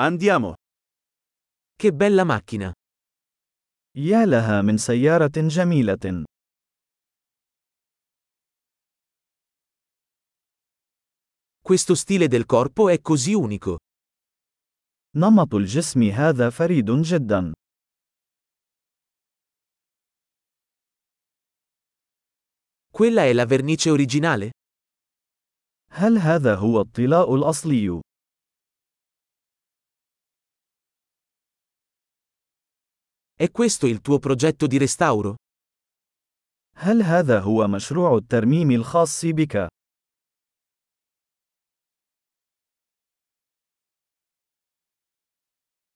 Andiamo. Che bella macchina! يا لها من سيارة جميلة. Questo stile del corpo è così unico. نمط الجسم هذا فريد جدا. Quella è la vernice originale? هل هذا هو الطلاء الأصلي؟ È questo il tuo progetto di restauro? هل هذا هو مشروع الترميم الخاص بك؟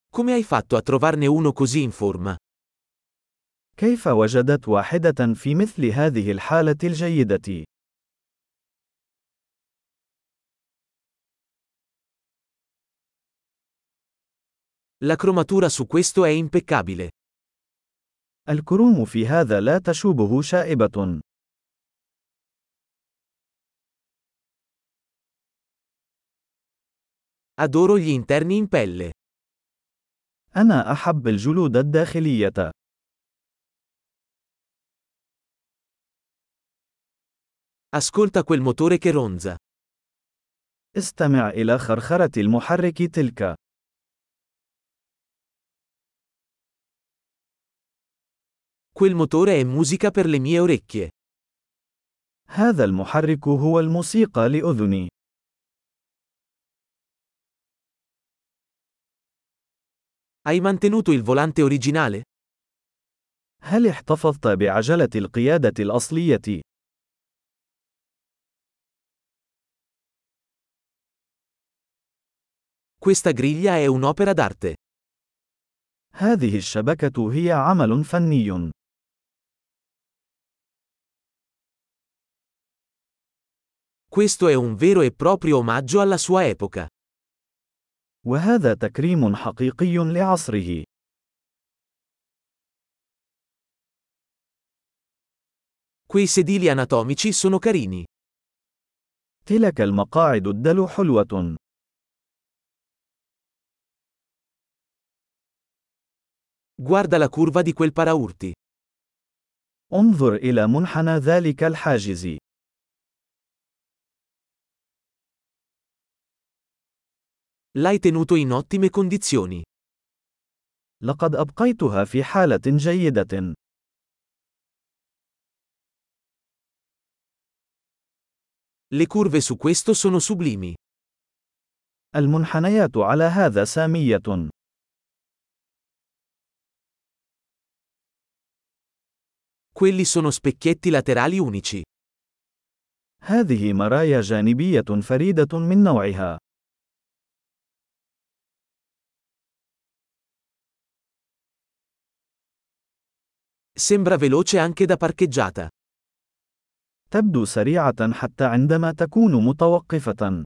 Come hai fatto a trovarne uno così in forma? كيف وجدت واحدة في مثل هذه الحالة الجيدة؟ La cromatura su questo è impeccabile. الكروم في هذا لا تشوبه شائبة. Adoro gli interni in pelle. أنا أحب الجلود الداخلية. Ascolta quel motore che ronza. استمع إلى خرخرة المحرك تلك. Quel motore è musica per le mie orecchie. هذا المحرك هو الموسيقى لأذني. Hai mantenuto il volante originale? هل احتفظت بعجلة القيادة الأصلية؟ Questa griglia è un'opera d'arte. هذه الشبكة هي عمل فني. Questo è un vero e proprio omaggio alla sua epoca. وهذا تكريم حقيقي لعصره. Quei sedili anatomici sono carini. تلك المقاعد الدلو حلوة. Guarda la curva di quel paraurti. انظر إلى منحنى ذلك الحاجز. L'hai tenuto in ottime condizioni. لقد أبقيتها في حالة جيدة. Le curve su questo sono sublimi. المنحنيات على هذا سامية. Quelli sono specchietti laterali unici. هذه مرايا جانبية فريدة من نوعها. Sembra veloce anche da parcheggiata. تبدو سريعة حتى عندما تكون متوقفة.